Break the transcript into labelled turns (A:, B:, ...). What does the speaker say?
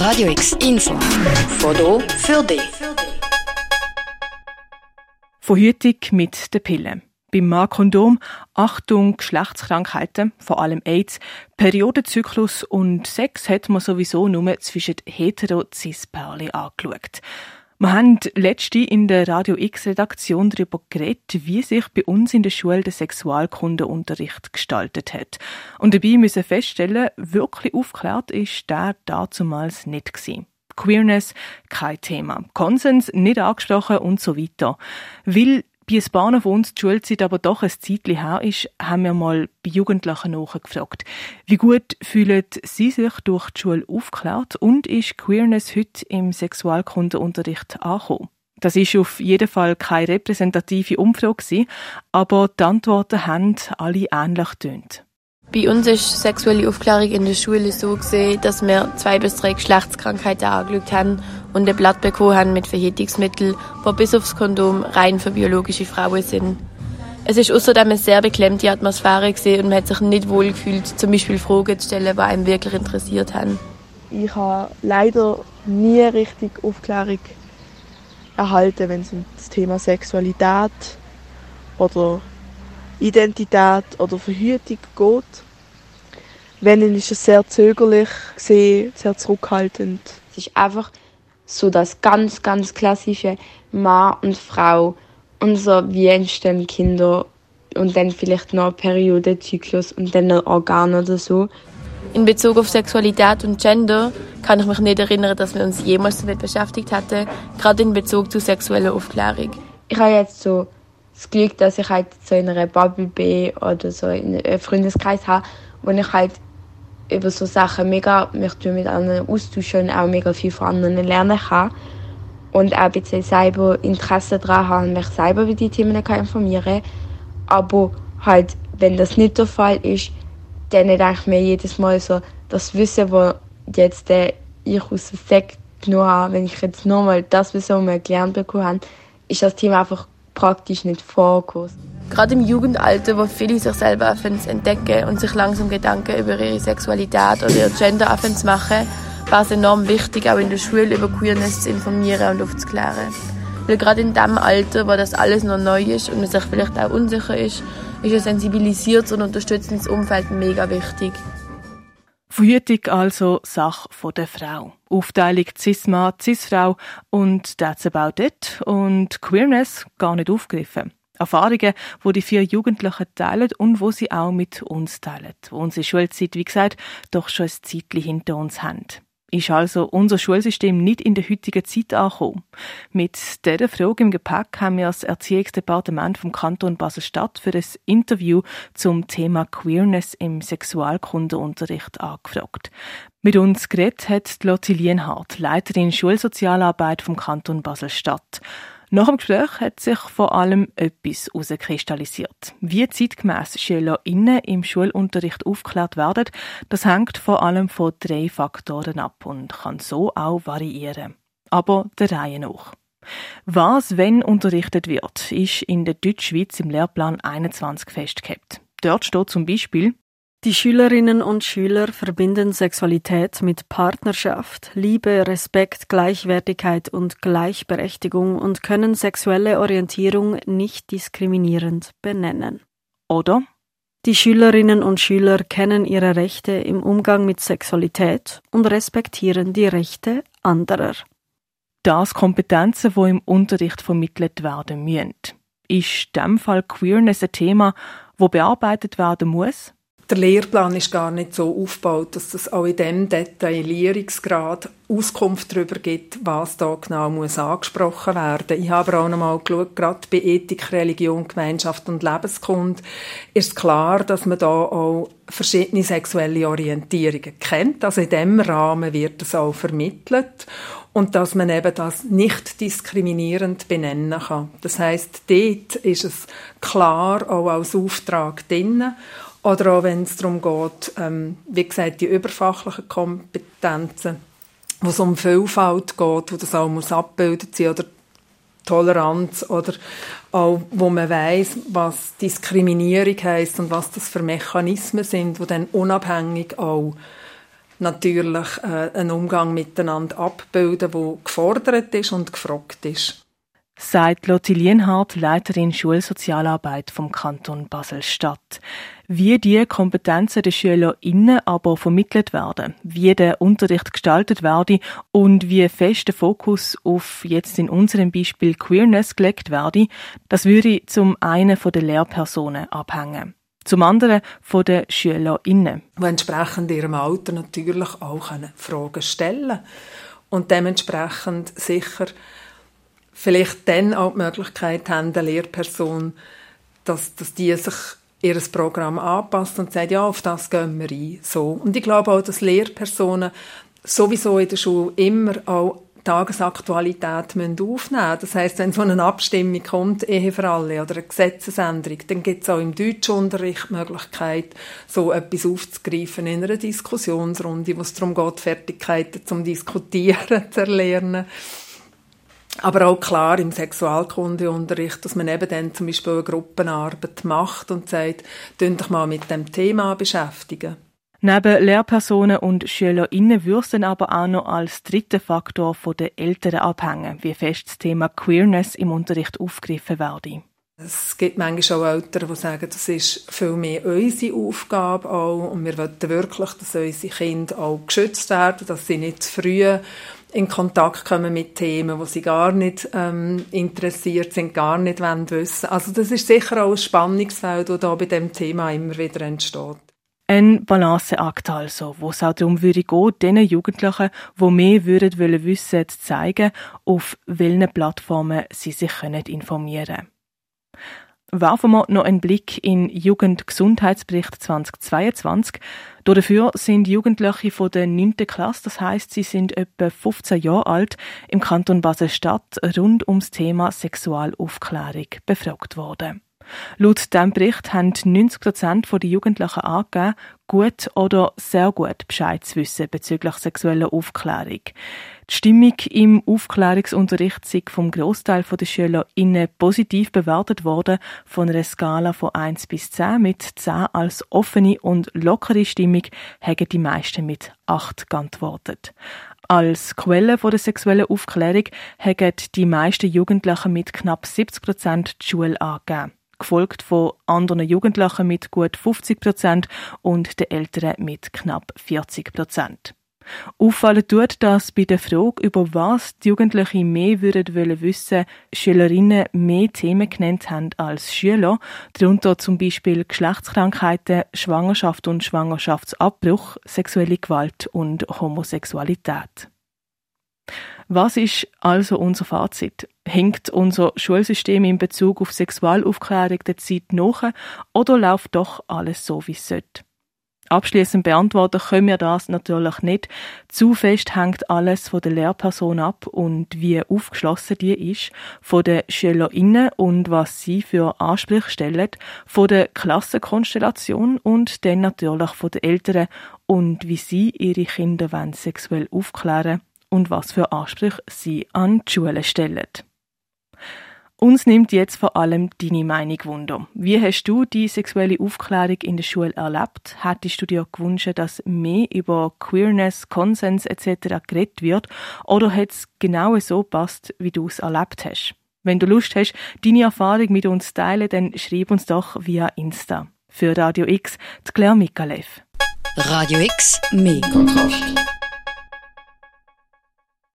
A: Radio X Info. Foto für dich.
B: Verhütung mit der Pille. Beim Mann Kondom, Achtung, Geschlechtskrankheiten, vor allem AIDS, Periodenzyklus und Sex hat man sowieso nur zwischen hetero-cis-Pärchen angeschaut. Wir haben letzte in der Radio X-Redaktion darüber geredet, wie sich bei uns in der Schule der Sexualkundeunterricht gestaltet hat. Und dabei müssen feststellen, wirklich aufgeklärt ist der dazumals nicht gewesen. Queerness kein Thema. Konsens nicht angesprochen und so weiter. Weil bei ein paar von uns die Schulzeit aber doch ein Zeitchen her ist, haben wir mal bei Jugendlichen nachgefragt. Wie gut fühlen sie sich durch die Schule aufgeklärt und ist Queerness heute im Sexualkundeunterricht angekommen? Das ist auf jeden Fall keine repräsentative Umfrage, aber die Antworten haben alle ähnlich tönt.
C: Bei uns ist sexuelle Aufklärung in der Schule so gesehen, dass wir zwei bis drei Geschlechtskrankheiten angeschaut haben und ein Blatt bekommen haben mit Verhütungsmitteln, die bis aufs Kondom rein für biologische Frauen sind. Es ist außerdem eine sehr beklemmte Atmosphäre gesehen und man hat sich nicht wohl gefühlt, zum Beispiel Fragen zu stellen, die einem wirklich interessiert haben.
D: Ich habe leider nie richtig Aufklärung erhalten, wenn es um das Thema Sexualität oder Identität oder Verhütung geht. Wenn, dann ist es sehr zögerlich gesehen, sehr zurückhaltend.
E: Es ist einfach so das ganz, ganz klassische Mann und Frau und so, wie entstehen Kinder und dann vielleicht noch Periodenzyklus und dann noch Organe oder so.
C: In Bezug auf Sexualität und Gender kann ich mich nicht erinnern, dass wir uns jemals damit beschäftigt hatten, gerade in Bezug zu sexueller Aufklärung.
E: Ich habe jetzt so das Glück, dass ich halt so in einer Bubble bin oder so in einem Freundeskreis habe, wo ich halt über so Sachen mega mich mit anderen austauschen und auch mega viel von anderen lernen kann. Und auch ein bisschen selber Interesse daran haben und mich selber über die Themen informieren Aber halt, wenn das nicht der Fall ist, dann denke ich mir jedes Mal so, das Wissen, das jetzt äh, ich aus dem Sekt genommen habe, wenn ich jetzt nochmal das Wissen, was wir gelernt bekommen haben, ist das Thema einfach praktisch nicht vorkommt.
C: Gerade im Jugendalter, wo viele sich selber entdecken und sich langsam Gedanken über ihre Sexualität oder ihr Gender machen, war es enorm wichtig, auch in der Schule über Queerness zu informieren und aufzuklären. Weil gerade in dem Alter, wo das alles noch neu ist und man sich vielleicht auch unsicher ist, ist ein sensibilisiertes und unterstützendes Umfeld mega wichtig.
B: Verhütung also Sache der Frau. Aufteilung Cis-Mann, Cis-Frau und that's about it. Und Queerness gar nicht aufgegriffen. Erfahrungen, wo die vier Jugendlichen teilen und wo sie auch mit uns teilen, wo unsere Schulzeit, wie gesagt, doch schon ein Zeitchen hinter uns haben. Ist also unser Schulsystem nicht in der heutigen Zeit angekommen? Mit dieser Frage im Gepäck haben wir das Erziehungsdepartement vom Kanton Basel-Stadt für ein Interview zum Thema Queerness im Sexualkundeunterricht angefragt. Mit uns geredet hat Lotti Lienhardt, Leiterin Schulsozialarbeit vom Kanton Basel-Stadt. Nach dem Gespräch hat sich vor allem etwas herauskristallisiert. Wie zeitgemäß SchülerInnen im Schulunterricht aufgeklärt werden, das hängt vor allem von drei Faktoren ab und kann so auch variieren. Aber der Reihe nach. Was, wenn unterrichtet wird, ist in der Deutschschweiz im Lehrplan 21 festgehalten. Dort steht zum Beispiel,
F: die Schülerinnen und Schüler verbinden Sexualität mit Partnerschaft, Liebe, Respekt, Gleichwertigkeit und Gleichberechtigung und können sexuelle Orientierung nicht diskriminierend benennen.
B: Oder?
F: Die Schülerinnen und Schüler kennen ihre Rechte im Umgang mit Sexualität und respektieren die Rechte anderer.
B: Das Kompetenzen, wo im Unterricht vermittelt werden müssen. Ist in dem Fall Queerness ein Thema, wo bearbeitet werden muss?
G: Der Lehrplan ist gar nicht so aufgebaut, dass es auch in dem Detaillierungsgrad Auskunft darüber gibt, was da genau muss angesprochen werden. Ich habe auch noch mal geschaut, gerade bei Ethik, Religion, Gemeinschaft und Lebenskunde ist klar, dass man da auch verschiedene sexuelle Orientierungen kennt. Also in dem Rahmen wird es auch vermittelt und dass man eben das nicht diskriminierend benennen kann. Das heißt, dort ist es klar auch als Auftrag drin oder auch wenn es darum geht, ähm, wie gesagt, die überfachlichen Kompetenzen, wo es um Vielfalt geht, wo das auch muss abgebildet sein oder Toleranz oder auch, wo man weiß, was Diskriminierung heißt und was das für Mechanismen sind, wo dann unabhängig auch natürlich äh, einen Umgang miteinander abbilden, wo gefordert ist und gefragt ist
B: sagt Lotti Lienhardt, Leiterin Schulsozialarbeit vom Kanton Basel-Stadt. Wie die Kompetenzen der SchülerInnen aber vermittelt werden, wie der Unterricht gestaltet werde und wie fest der Fokus auf jetzt in unserem Beispiel Queerness gelegt werde, das würde zum einen von den Lehrpersonen abhängen. Zum anderen von den SchülerInnen.
G: Die entsprechend ihrem Alter natürlich auch Fragen stellen und dementsprechend sicher vielleicht dann auch die Möglichkeit haben, der Lehrperson, dass, dass die sich ihr Programm anpasst und sagt, ja, auf das gehen wir ein. So. Und ich glaube auch, dass Lehrpersonen sowieso in der Schule immer auch Tagesaktualität müssen aufnehmen Das heißt, wenn so eine Abstimmung kommt, Ehe für alle oder eine Gesetzesänderung, dann gibt es auch im Deutschunterricht die Möglichkeit, so etwas aufzugreifen in einer Diskussionsrunde, wo es darum geht, Fertigkeiten zum Diskutieren zu erlernen. Aber auch klar im Sexualkundeunterricht, dass man eben dann zum Beispiel eine Gruppenarbeit macht und sagt, doch mal mit dem Thema beschäftigen.
B: Neben Lehrpersonen und SchülerInnen würde es dann aber auch noch als dritter Faktor von den Eltern abhängen, wie fest das Thema Queerness im Unterricht aufgegriffen werde.
G: Es gibt manchmal auch Eltern, die sagen, das ist viel mehr unsere Aufgabe auch und wir wollen wirklich, dass unsere Kinder auch geschützt werden, dass sie nicht zu früh in Kontakt kommen mit Themen, wo sie gar nicht ähm, interessiert sind, gar nicht wollen wissen. Also das ist sicher auch ein Spannungsfeld, das da bei dem Thema immer wieder entsteht.
B: Ein Balanceakt also, wo es auch darum würde gehen, den Jugendlichen, die mehr würden wollen wissen, zu zeigen, auf welchen Plattformen sie sich können informieren können. Werfen wir noch einen Blick in Jugendgesundheitsbericht 2022. Dafür sind Jugendliche von der 9. Klasse, das heißt, sie sind etwa 15 Jahre alt, im Kanton Basel-Stadt rund ums Thema Sexualaufklärung befragt worden. Laut diesem Bericht haben 90 Prozent der Jugendlichen angegeben, gut oder sehr gut Bescheid zu wissen bezüglich sexueller Aufklärung. Die Stimmung im Aufklärungsunterricht sei vom Großteil der SchülerInnen positiv bewertet worden, von einer Skala von 1 bis 10 mit 10 als offene und lockere Stimmung haben die meisten mit 8 geantwortet. Als Quelle der sexuellen Aufklärung haben die meisten Jugendlichen mit knapp 70 Prozent die Schule angegeben gefolgt von anderen Jugendlichen mit gut 50 Prozent und den Älteren mit knapp 40 Prozent. Auffallen tut, dass bei der Frage, über was die Jugendlichen mehr würden wollen wissen, Schülerinnen mehr Themen genannt haben als Schüler, darunter zum Beispiel Geschlechtskrankheiten, Schwangerschaft und Schwangerschaftsabbruch, sexuelle Gewalt und Homosexualität. Was ist also unser Fazit? Hängt unser Schulsystem in Bezug auf Sexualaufklärung der Zeit nach oder läuft doch alles so, wie es sollte? Abschließend beantworten können wir das natürlich nicht. Zu fest hängt alles von der Lehrperson ab und wie aufgeschlossen die ist, von den SchülerInnen und was sie für Ansprüche stellen, von der Klassenkonstellation und dann natürlich von den Eltern und wie sie ihre Kinder sexuell aufklären und was für Ansprüche sie an die Schule stellen. Uns nimmt jetzt vor allem deine Meinung wunder. Wie hast du die sexuelle Aufklärung in der Schule erlebt? Hättest du dir gewünscht, dass mehr über Queerness, Konsens etc. geredet wird? Oder hat es genau so passt, wie du es erlebt hast? Wenn du Lust hast, deine Erfahrung mit uns zu teilen, dann schreib uns doch via Insta. Für Radio X, Claire Mikalev.
A: Radio X, mehr Kontrast.